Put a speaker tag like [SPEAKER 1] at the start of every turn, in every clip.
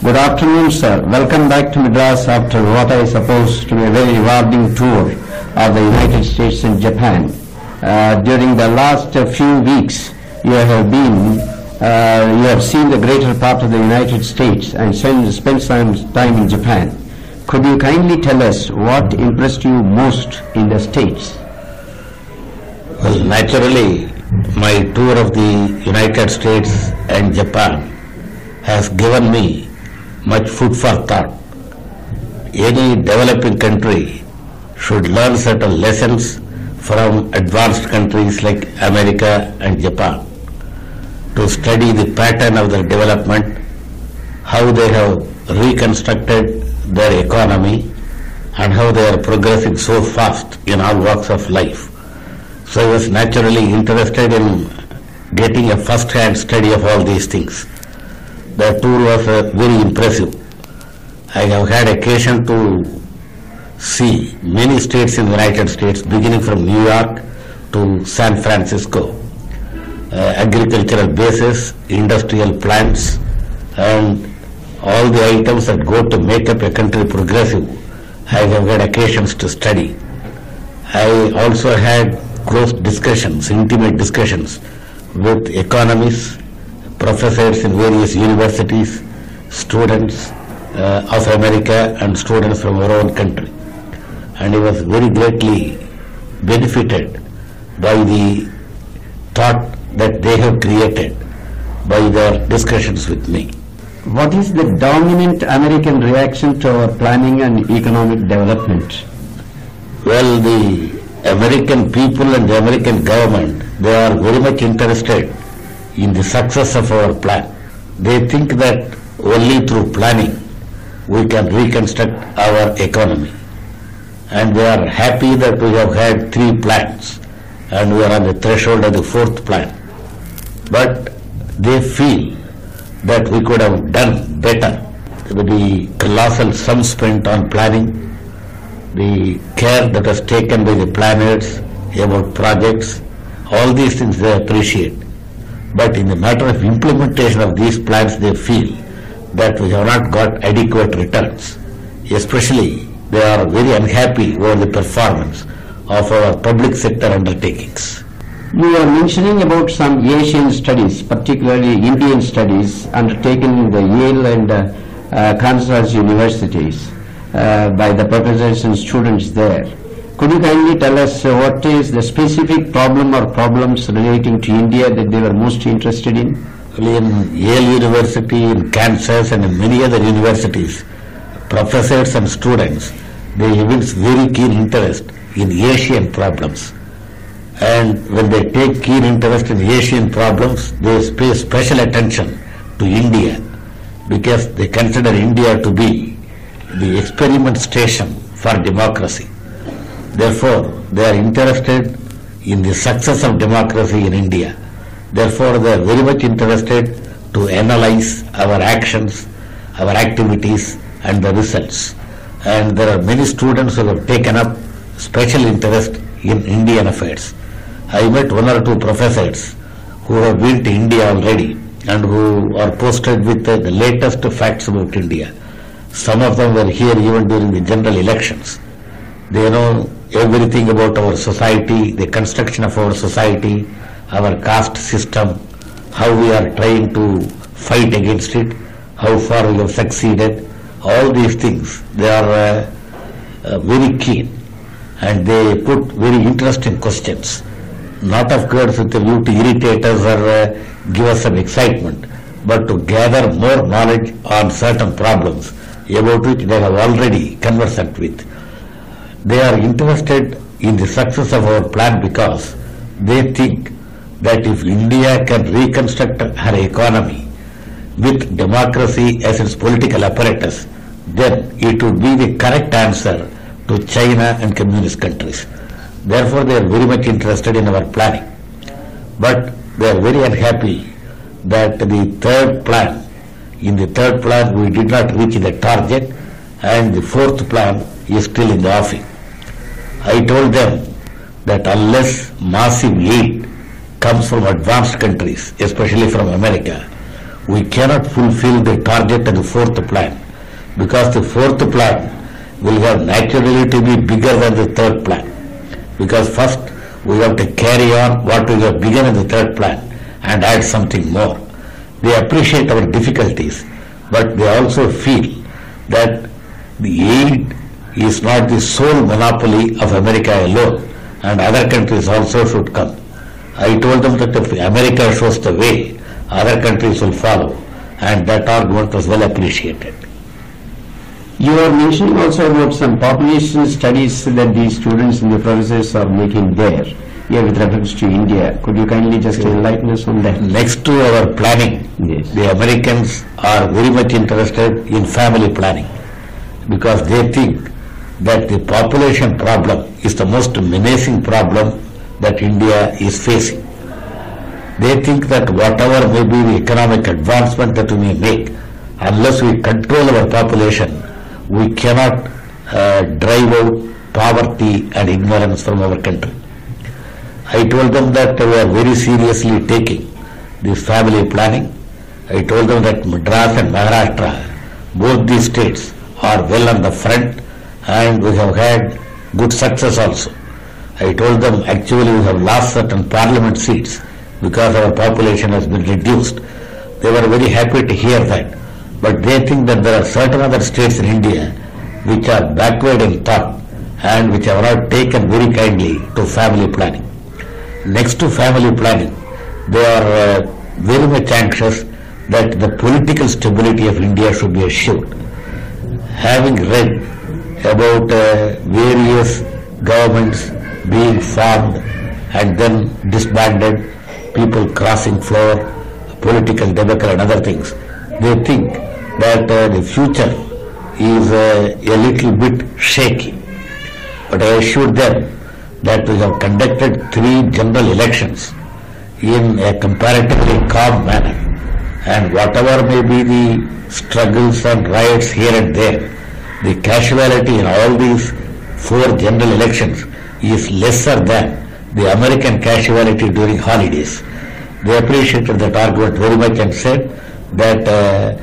[SPEAKER 1] Good afternoon, sir. Welcome back to Madras after what I suppose to be a very rewarding tour of the United States and Japan. Uh, during the last uh, few weeks, you have been, uh, you have seen the greater part of the United States and spent, spent some time in Japan. Could you kindly tell us what impressed you most in the States?
[SPEAKER 2] Well, naturally, my tour of the United States and Japan has given me much food for thought. Any developing country should learn certain lessons from advanced countries like America and Japan to study the pattern of their development, how they have reconstructed their economy, and how they are progressing so fast in all walks of life. So I was naturally interested in getting a first-hand study of all these things. The tour was uh, very impressive. I have had occasion to see many states in the United States, beginning from New York to San Francisco. Uh, agricultural bases, industrial plants, and all the items that go to make up a country progressive. I have had occasions to study. I also had close discussions, intimate discussions with economists, professors in various universities, students uh, of America and students from our own country. And he was very greatly benefited by the thought that they have created by their discussions with me.
[SPEAKER 1] What is the dominant American reaction to our planning and economic development?
[SPEAKER 2] Well, the American people and the American government, they are very much interested in the success of our plan. They think that only through planning we can reconstruct our economy. And they are happy that we have had three plans and we are on the threshold of the fourth plan. But they feel that we could have done better. with The colossal sum spent on planning, the care that was taken by the planners about projects, all these things they appreciate. But in the matter of implementation of these plans, they feel that we have not got adequate returns. Especially, they are very unhappy over the performance of our public sector undertakings.
[SPEAKER 1] You are mentioning about some Asian studies, particularly Indian studies, undertaken in the Yale and uh, uh, Kansas universities uh, by the professors and students there. Could you kindly tell us uh, what is the specific problem or problems relating to India that they were most interested in?
[SPEAKER 2] in Yale University, in Kansas, and in many other universities, professors and students, they evince very keen interest in Asian problems. And when they take keen interest in Asian problems, they pay special attention to India because they consider India to be the experiment station for democracy. Therefore, they are interested in the success of democracy in India. Therefore, they are very much interested to analyze our actions, our activities, and the results. And there are many students who have taken up special interest in Indian affairs. I met one or two professors who have been to India already and who are posted with the, the latest facts about India. Some of them were here even during the general elections. They know everything about our society, the construction of our society, our caste system, how we are trying to fight against it, how far we have succeeded. All these things, they are uh, uh, very keen and they put very interesting questions. Not of course with a view to irritate us or uh, give us some excitement, but to gather more knowledge on certain problems about which they have already conversant with. They are interested in the success of our plan because they think that if India can reconstruct her economy with democracy as its political apparatus, then it would be the correct answer to China and communist countries. Therefore, they are very much interested in our planning. But they are very unhappy that the third plan, in the third plan we did not reach the target and the fourth plan is still in the offing. I told them that unless massive aid comes from advanced countries, especially from America, we cannot fulfill the target of the fourth plan because the fourth plan will have naturally to be bigger than the third plan. Because first we have to carry on what we have begun in the third plan and add something more. They appreciate our difficulties, but they also feel that the aid is not the sole monopoly of America alone and other countries also should come. I told them that if America shows the way, other countries will follow and that argument was well appreciated.
[SPEAKER 1] You are mentioning also about some population studies that the students and the professors are making there, here with reference to India. Could you kindly just enlighten us on that?
[SPEAKER 2] Next to our planning,
[SPEAKER 1] Yes.
[SPEAKER 2] the Americans are very much interested in family planning because they think that the population problem is the most menacing problem that India is facing. They think that whatever may be the economic advancement that we may make, unless we control our population, we cannot uh, drive out poverty and ignorance from our country. I told them that we are very seriously taking this family planning. I told them that Madras and Maharashtra, both these states are well on the front and we have had good success also. I told them actually we have lost certain parliament seats because our population has been reduced. They were very happy to hear that. But they think that there are certain other states in India which are backward in thought and which have not taken very kindly to family planning. Next to family planning, they are uh, very much anxious that the political stability of India should be assured. Having read about uh, various governments being formed and then disbanded, people crossing floor, political debacle and other things, they think that uh, the future is uh, a little bit shaky. But I assure them that we have conducted three general elections in a comparatively calm manner. And whatever may be the struggles and riots here and there, the casualty in all these four general elections is lesser than the American casualty during holidays. They appreciated that argument very much and said that uh,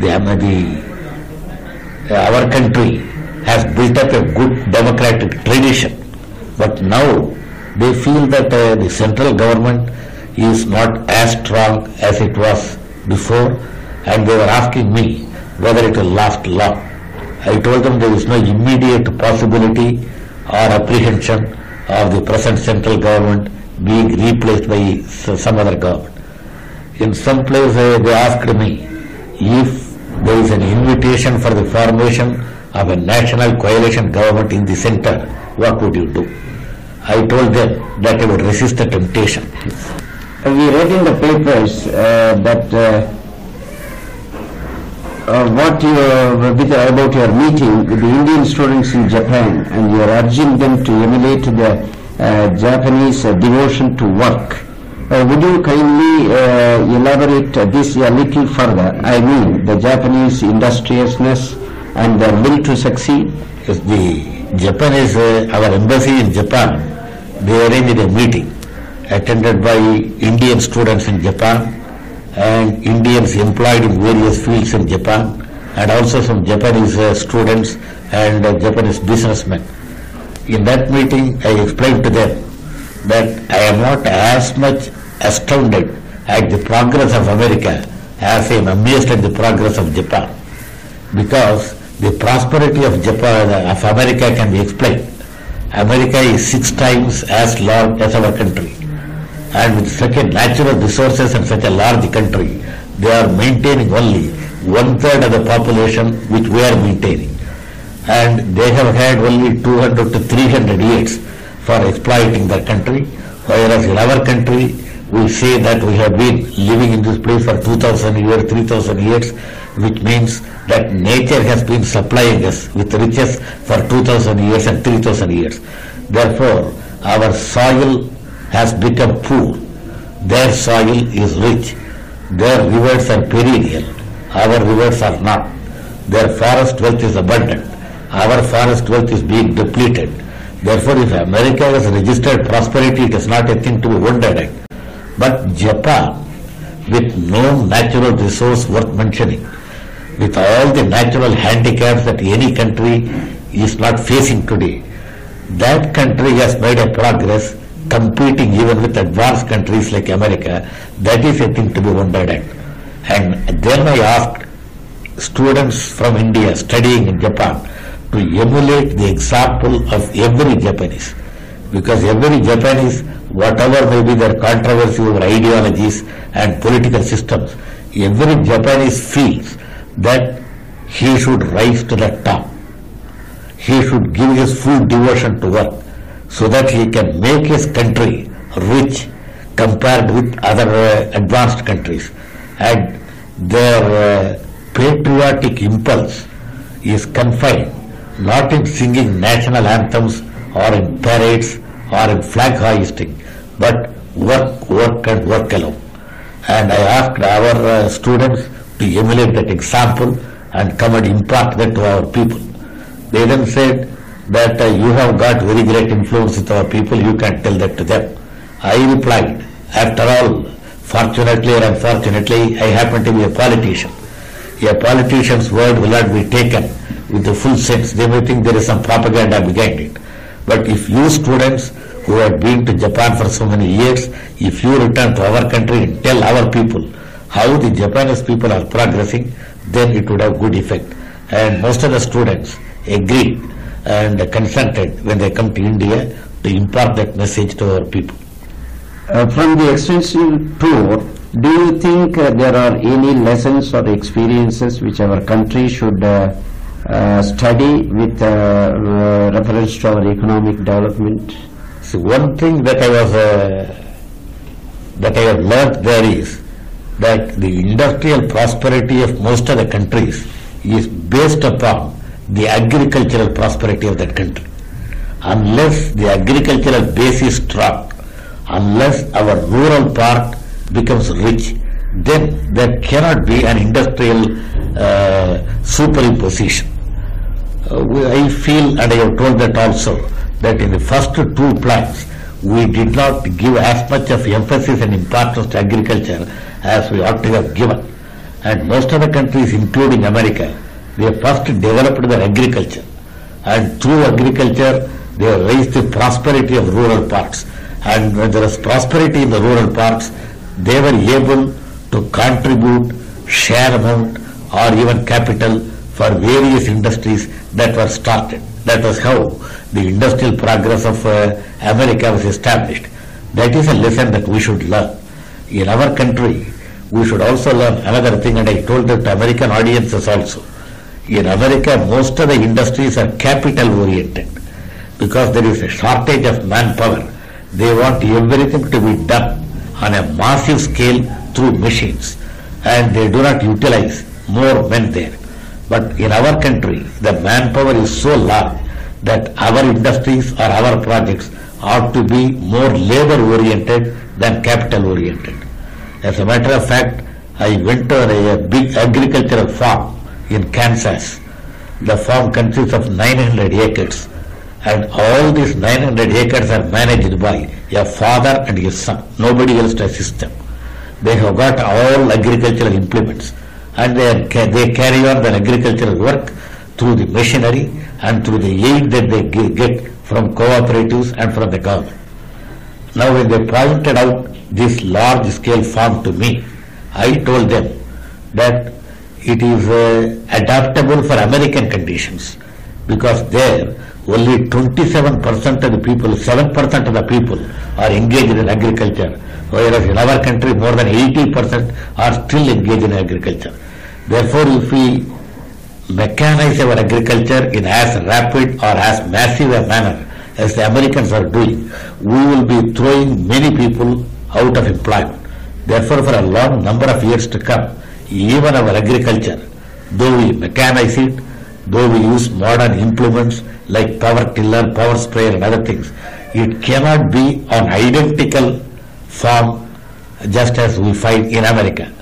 [SPEAKER 2] the, um, the uh, our country has built up a good democratic tradition, but now they feel that uh, the central government is not as strong as it was before, and they were asking me whether it will last long. I told them there is no immediate possibility or apprehension of the present central government being replaced by some other government. In some place uh, they asked me if there is an invitation for the formation of a national coalition government in the center, what would you do? I told them that I would resist the temptation.
[SPEAKER 1] We read in the papers uh, that uh, uh, what you with, about your meeting with the Indian students in Japan and you are urging them to emulate the uh, Japanese uh, devotion to work. Uh, would you kindly uh, elaborate this a little further? I mean, the Japanese industriousness and their will to succeed.
[SPEAKER 2] Yes, the Japanese, our embassy in Japan, they arranged a meeting attended by Indian students in Japan and Indians employed in various fields in Japan and also some Japanese uh, students and uh, Japanese businessmen. In that meeting, I explained to them that I am not as much astounded at the progress of America as I am amazed at the progress of Japan because the prosperity of Japan, of America can be explained. America is six times as large as our country. And with such a natural resources and such a large country, they are maintaining only one third of the population which we are maintaining. And they have had only 200 to 300 years for exploiting their country, whereas in our country, we say that we have been living in this place for 2000 years, 3000 years, which means that nature has been supplying us with riches for 2000 years and 3000 years. Therefore, our soil has become poor. Their soil is rich. Their rivers are perennial. Our rivers are not. Their forest wealth is abundant. Our forest wealth is being depleted. Therefore, if America has registered prosperity, it is not a thing to be wondered at. But Japan with no natural resource worth mentioning, with all the natural handicaps that any country is not facing today, that country has made a progress competing even with advanced countries like America. That is a thing to be wondered at. And then I asked students from India studying in Japan to emulate the example of every Japanese. Because every Japanese, whatever may be their controversy over ideologies and political systems, every Japanese feels that he should rise to the top. He should give his full devotion to work so that he can make his country rich compared with other uh, advanced countries. And their uh, patriotic impulse is confined not in singing national anthems or in parades or in flag hoisting, but work, work and work alone. And I asked our uh, students to emulate that example and come and impart that to our people. They then said that uh, you have got very great influence with our people, you can tell that to them. I replied, after all, fortunately or unfortunately, I happen to be a politician. A politician's word will not be taken with the full sense. They may think there is some propaganda behind it. But if you students who have been to Japan for so many years, if you return to our country and tell our people how the Japanese people are progressing, then it would have good effect. And most of the students agreed and consented when they come to India to impart that message to our people.
[SPEAKER 1] Uh, from the extensive tour, do you think uh, there are any lessons or experiences which our country should uh, uh, study with uh, uh, reference to our economic development?
[SPEAKER 2] So one thing that I was uh, that I have learnt there is that the industrial prosperity of most of the countries is based upon the agricultural prosperity of that country. Unless the agricultural base is strong, unless our rural part becomes rich, then there cannot be an industrial uh, superimposition. Uh, I feel, and I have told that also, that in the first two plans, we did not give as much of emphasis and importance to agriculture as we ought to have given. And most of the countries, including America, they first developed their agriculture. And through agriculture, they raised the prosperity of rural parts. And when there is prosperity in the rural parts, they were able to contribute share amount or even capital for various industries that were started. That was how the industrial progress of uh, America was established. That is a lesson that we should learn. In our country, we should also learn another thing, and I told that to American audiences also. In America, most of the industries are capital oriented because there is a shortage of manpower. They want everything to be done on a massive scale through machines and they do not utilize more men there. But in our country, the manpower is so large that our industries or our projects ought to be more labor oriented than capital oriented. As a matter of fact, I went to a, big agricultural farm in Kansas. The farm consists of 900 acres and all these 900 acres are managed by a father and his son. Nobody else to assist them. They have got all agricultural implements and they, are, they carry on their agricultural work through the machinery and through the aid that they get from cooperatives and from the government. Now when they pointed out this large scale farm to me, I told them that it is uh, adaptable for American conditions because there only 27% of the people, 7% of the people are engaged in agriculture, whereas in our country more than 80% are still engaged in agriculture. Therefore, if we mechanize our agriculture in as rapid or as massive a manner as the Americans are doing, we will be throwing many people out of employment. Therefore, for a long number of years to come, even our agriculture, though we mechanize it, though we use modern implements like power tiller, power sprayer and other things, it cannot be on identical form just as we find in America.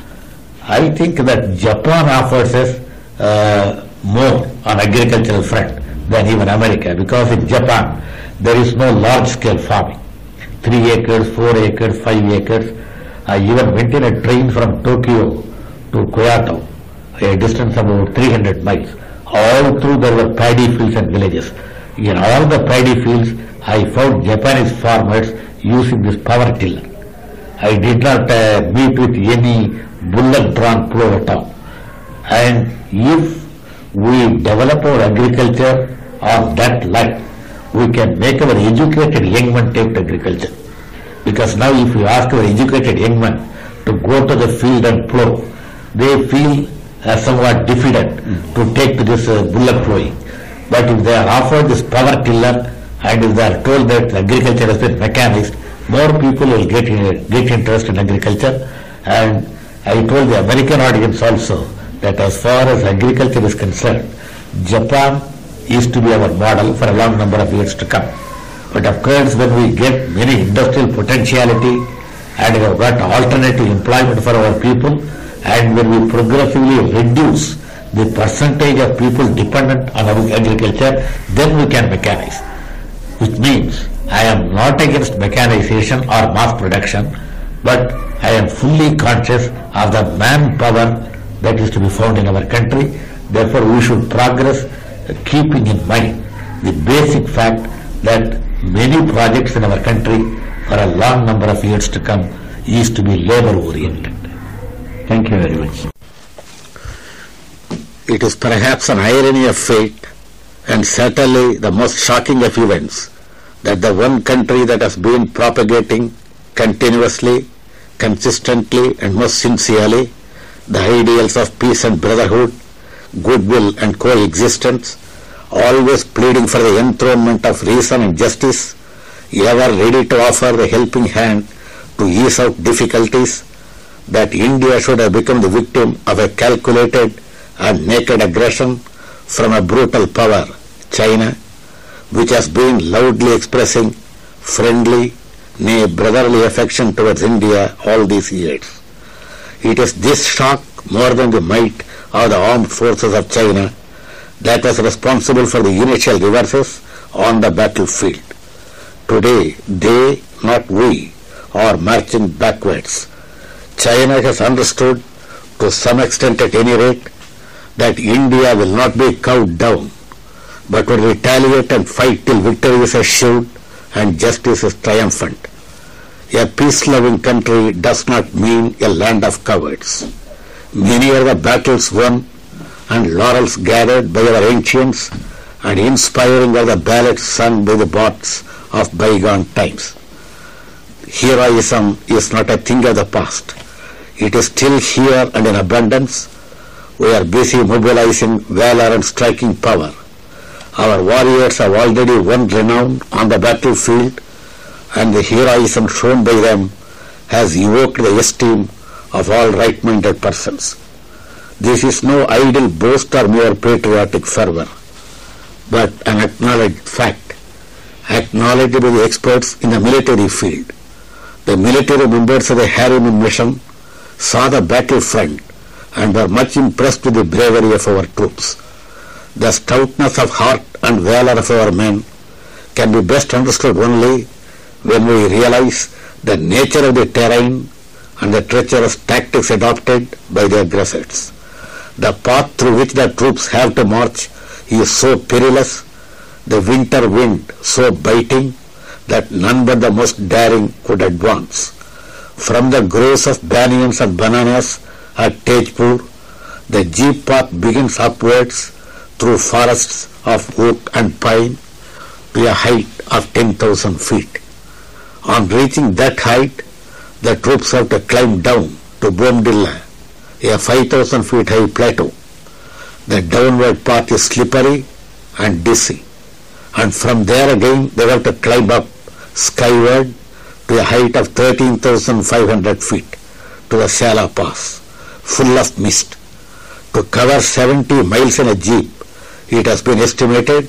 [SPEAKER 2] I think that Japan offers us uh, more on agricultural front than even America because in Japan there is no large scale farming. Three acres, four acres, five acres.
[SPEAKER 3] I even went in a train from Tokyo to Kyoto, a distance of about 300 miles. All through there were paddy fields and villages. In all the paddy fields, I found Japanese farmers using this power tiller. I did not uh, meet with any bullock-drawn plow at all. And if we develop our agriculture on that line, we can make our educated young men take to agriculture. Because now if you ask our educated young men to go to the field and plow, they feel uh, somewhat diffident to take to this uh, bullock plowing. But if they are offered this power tiller and if they are told that agriculture has been mechanized, more people will get, in, get interest in agriculture. And I told the American audience also that as far as agriculture is concerned, Japan is to be our model for a long number of years to come. But of course, when we get many industrial potentiality and we have got alternative employment for our people, and when we progressively reduce the percentage of people dependent on agriculture, then we can mechanize. Which means I am not against mechanization or mass production, but I am fully conscious of the manpower that is to be found in our country. Therefore, we should progress keeping in mind the basic fact that many projects in our country for a long number of years to come is to be labor oriented.
[SPEAKER 1] Thank you very much.
[SPEAKER 2] It is perhaps an irony of fate and certainly the most shocking of events that the one country that has been propagating continuously, consistently and most sincerely the ideals of peace and brotherhood, goodwill and coexistence, always pleading for the enthronement of reason and justice, ever ready to offer the helping hand to ease out difficulties, that India should have become the victim of a calculated and naked aggression from a brutal power, China, which has been loudly expressing friendly, nay brotherly affection towards India all these years. It is this shock more than the might of the armed forces of China that was responsible for the initial reverses on the battlefield. Today, they, not we, are marching backwards. China has understood, to some extent at any rate, that India will not be cowed down, but will retaliate and fight till victory is assured and justice is triumphant. A peace-loving country does not mean a land of cowards. Many are the battles won and laurels gathered by our ancients, and inspiring are the ballads sung by the bards of bygone times. Heroism is not a thing of the past. It is still here and in abundance. We are busy mobilizing valor and striking power. Our warriors have already won renown on the battlefield, and the heroism shown by them has evoked the esteem of all right-minded persons. This is no idle boast or mere patriotic fervor, but an acknowledged fact, acknowledged by the experts in the military field. The military members of the Harriman mission saw the battlefront and were much impressed with the bravery of our troops. The stoutness of heart and valor of our men can be best understood only when we realize the nature of the terrain and the treacherous tactics adopted by the aggressors. The path through which the troops have to march is so perilous, the winter wind so biting, that none but the most daring could advance. From the groves of banyans and bananas at Tezpur, the jeep path begins upwards through forests of oak and pine to a height of 10,000 feet. On reaching that height, the troops have to climb down to Bomdila, a 5,000 feet high plateau. The downward path is slippery and dizzy, and from there again they have to climb up skyward to a height of 13,500 feet to the Sela Pass, full of mist. To cover 70 miles in a jeep, it has been estimated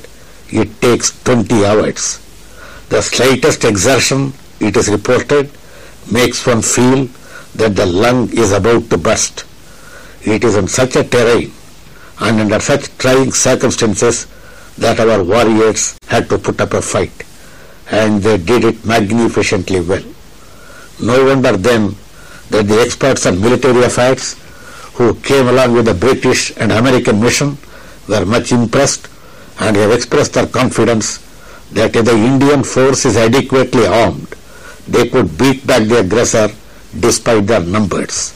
[SPEAKER 2] it takes 20 hours. The slightest exertion, it is reported, makes one feel that the lung is about to burst. It is in such a terrain and under such trying circumstances that our warriors had to put up a fight and they did it magnificently well. No wonder then that the experts on military affairs who came along with the British and American mission were much impressed and have expressed their confidence that if the Indian force is adequately armed, they could beat back the aggressor despite their numbers.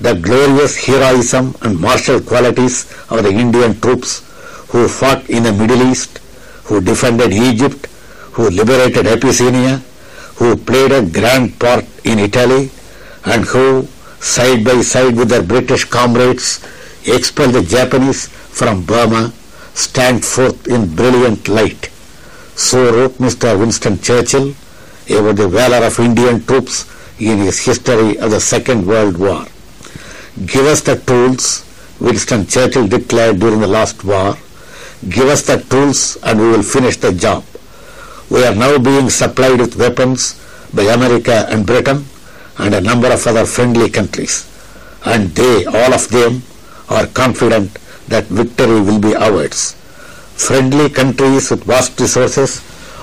[SPEAKER 2] The glorious heroism and martial qualities of the Indian troops who fought in the Middle East, who defended Egypt, who liberated Abyssinia, who played a grand part in Italy, and who, side by side with their British comrades, expelled the Japanese from Burma, stand forth in brilliant light. So wrote Mr. Winston Churchill about the valor of Indian troops in his history of the Second World War. Give us the tools, Winston Churchill declared during the last war. Give us the tools and we will finish the job. We are now being supplied with weapons by America and Britain and a number of other friendly countries. And they, all of them, are confident that victory will be ours. Friendly countries with vast resources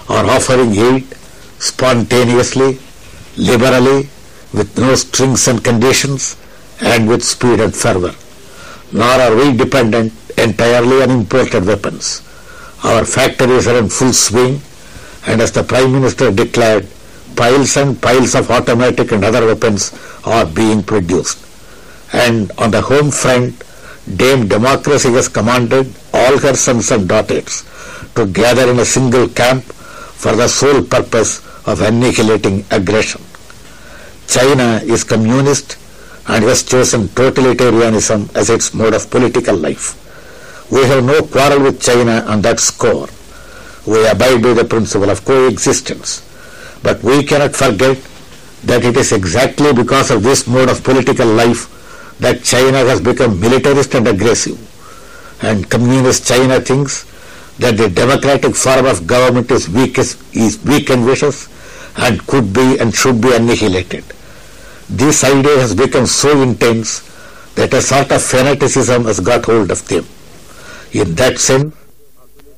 [SPEAKER 2] are offering aid spontaneously, liberally, with no strings and conditions, and with speed and fervor. Nor are we dependent entirely on imported weapons. Our factories are in full swing, and as the Prime Minister declared, piles and piles of automatic and other weapons are being produced. And on the home front, Dame Democracy has commanded all her sons and daughters to gather in a single camp for the sole purpose of annihilating aggression. China is communist and has chosen totalitarianism as its mode of political life. We have no quarrel with China on that score. We abide by the principle of coexistence. But we cannot forget that it is exactly because of this mode of political life that China has become militarist and aggressive. And communist China thinks that the democratic form of government is weak, is weak and vicious and could be and should be annihilated. This idea has become so intense that a sort of fanaticism has got hold of them. In that sense,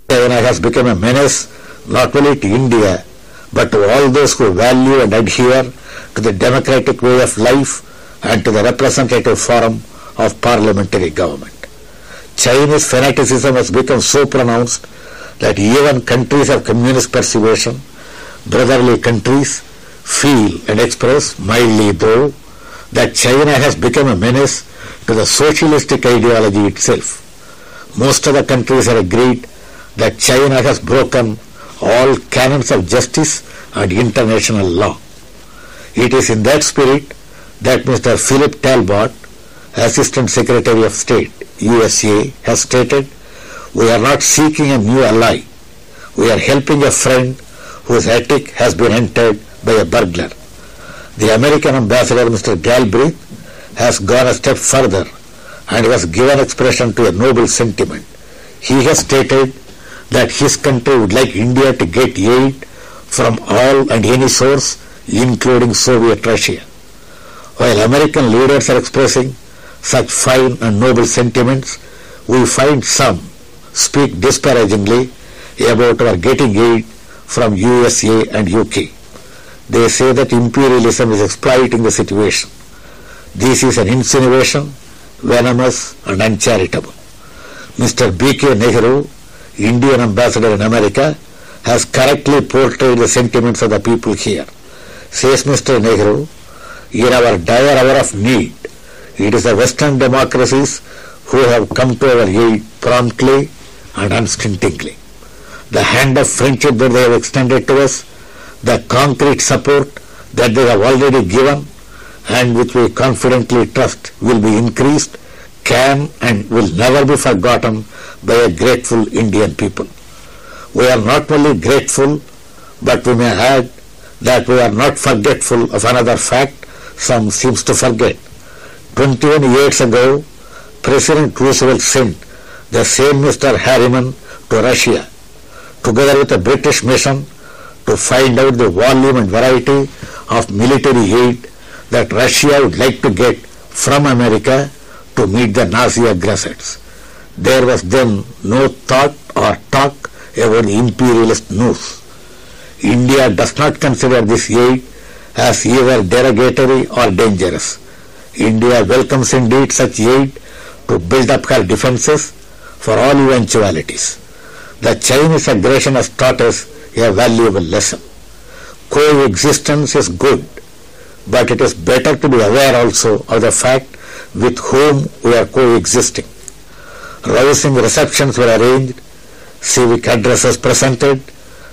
[SPEAKER 2] China has become a menace not only to India but to all those who value and adhere to the democratic way of life and to the representative form of parliamentary government. Chinese fanaticism has become so pronounced that even countries of communist persuasion, brotherly countries, feel and express, mildly though, that China has become a menace to the socialistic ideology itself. Most of the countries are agreed that China has broken all canons of justice and international law. It is in that spirit that Mr. Philip Talbot, Assistant Secretary of State, USA, has stated, we are not seeking a new ally. We are helping a friend whose attic has been entered by a burglar. The American ambassador, Mr. Galbraith, has gone a step further and has given expression to a noble sentiment. He has stated that his country would like India to get aid from all and any source, including Soviet Russia. While American leaders are expressing such fine and noble sentiments, we find some speak disparagingly about our getting aid from USA and UK. They say that imperialism is exploiting the situation. This is an insinuation, venomous and uncharitable. Mr. B.K. Nehru, Indian ambassador in America, has correctly portrayed the sentiments of the people here. Says Mr. Nehru, in our dire hour of need, it is the Western democracies who have come to our aid promptly and unstintingly. The hand of friendship that they have extended to us, the concrete support that they have already given and which we confidently trust will be increased, can and will never be forgotten by a grateful Indian people. We are not only grateful, but we may add that we are not forgetful of another fact some seems to forget. 21 years ago, President Roosevelt sent the same Mr. Harriman to Russia, together with a British mission, to find out the volume and variety of military aid that Russia would like to get from America to meet the Nazi aggressors. There was then no thought or talk about imperialist news. India does not consider this aid as either derogatory or dangerous. India welcomes indeed such aid to build up her defenses for all eventualities. The Chinese aggression has taught us a valuable lesson. Coexistence is good, but it is better to be aware also of the fact with whom we are coexisting. Rousing receptions were arranged, civic addresses presented,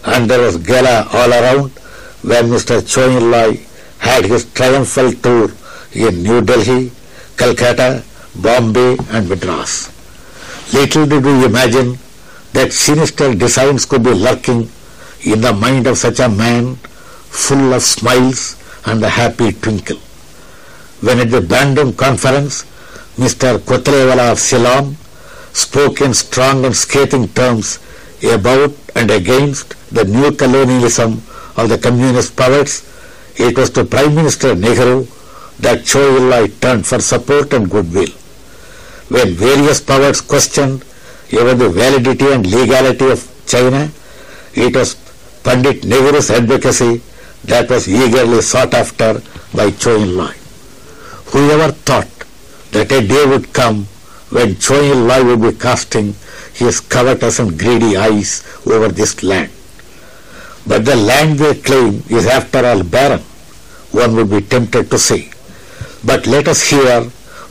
[SPEAKER 2] and there was gala all around when Mr. En-lai had his triumphal tour in New Delhi, Calcutta, Bombay and Madras. Little did we imagine that sinister designs could be lurking in the mind of such a man full of smiles and a happy twinkle. When at the Bandung conference, Mr. Kotelawala of Ceylon spoke in strong and scathing terms about and against the new colonialism of the communist powers, it was to Prime Minister Nehru that Chou En-lai turned for support and goodwill. When various powers questioned even the validity and legality of China, it was Pandit Nehru's advocacy that was eagerly sought after by Chou En-lai. Whoever thought that a day would come when Chou En-lai would be casting his covetous and greedy eyes over this land. But the land they claim is after all barren, one would be tempted to say. But let us hear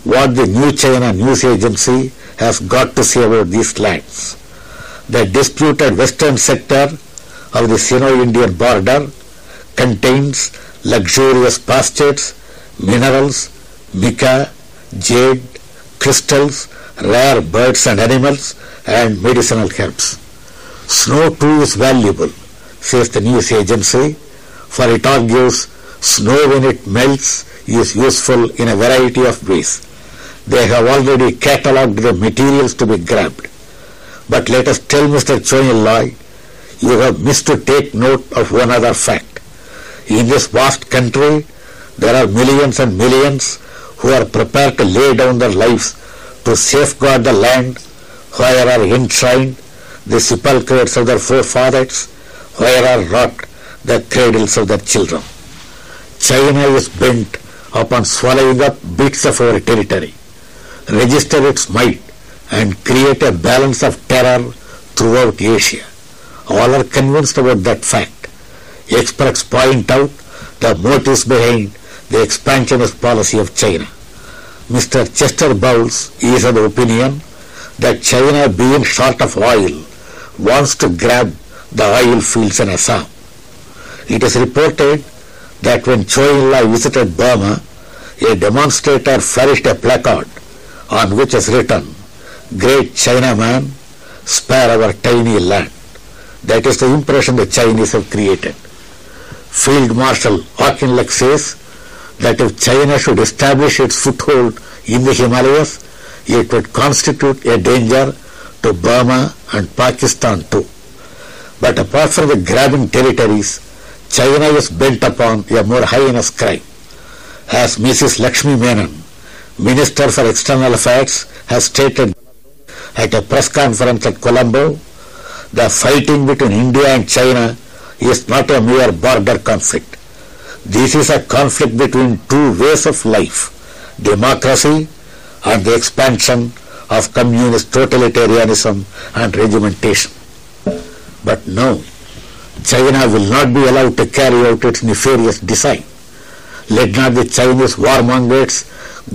[SPEAKER 2] what the New China News Agency has got to say about these lands. The disputed western sector of the Sino-Indian border contains luxurious pastures, minerals, mica, jade, crystals, rare birds and animals, and medicinal herbs. Snow too is valuable, says the news agency, for it argues snow when it melts is useful in a variety of ways. They have already catalogued the materials to be grabbed. But let us tell Mr. Chou En-lai, you have missed to take note of one other fact. In this vast country, there are millions and millions who are prepared to lay down their lives to safeguard the land where are enshrined the sepulchres of their forefathers, where are wrought the cradles of their children. China is bent upon swallowing up bits of our territory, register its might, and create a balance of terror throughout Asia. All are convinced about that fact. Experts point out the motives behind the expansionist policy of China. Mr. Chester Bowles is of the opinion that China, being short of oil, wants to grab the oil fields in Assam. It is reported that when Chou En-lai visited Burma, a demonstrator flourished a placard on which is written, Great China man, spare our tiny land. That is the impression the Chinese have created. Field Marshal Auchinleck says that if China should establish its foothold in the Himalayas, it would constitute a danger to Burma and Pakistan too. But apart from the grabbing territories, China is bent upon a more heinous crime. As Mrs. Lakshmi Menon, Minister for External Affairs, has stated at a press conference at Colombo, the fighting between India and China is not a mere border conflict. This is a conflict between two ways of life, democracy and the expansion of communist totalitarianism and regimentation. But no, China will not be allowed to carry out its nefarious design. Let not the Chinese warmongers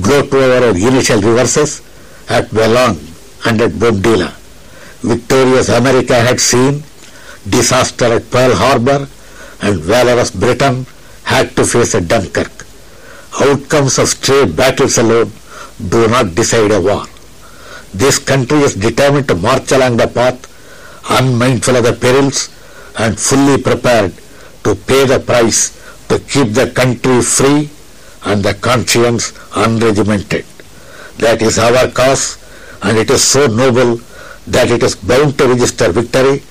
[SPEAKER 2] gloat over our initial reverses at Walong and at Bomdila. Victorious America had seen disaster at Pearl Harbor and valorous Britain had to face at Dunkirk. Outcomes of stray battles alone do not decide a war. This country is determined to march along the path, unmindful of the perils and fully prepared to pay the price to keep the country free and the conscience unregimented. That is our cause and it is so noble that it is bound to register victory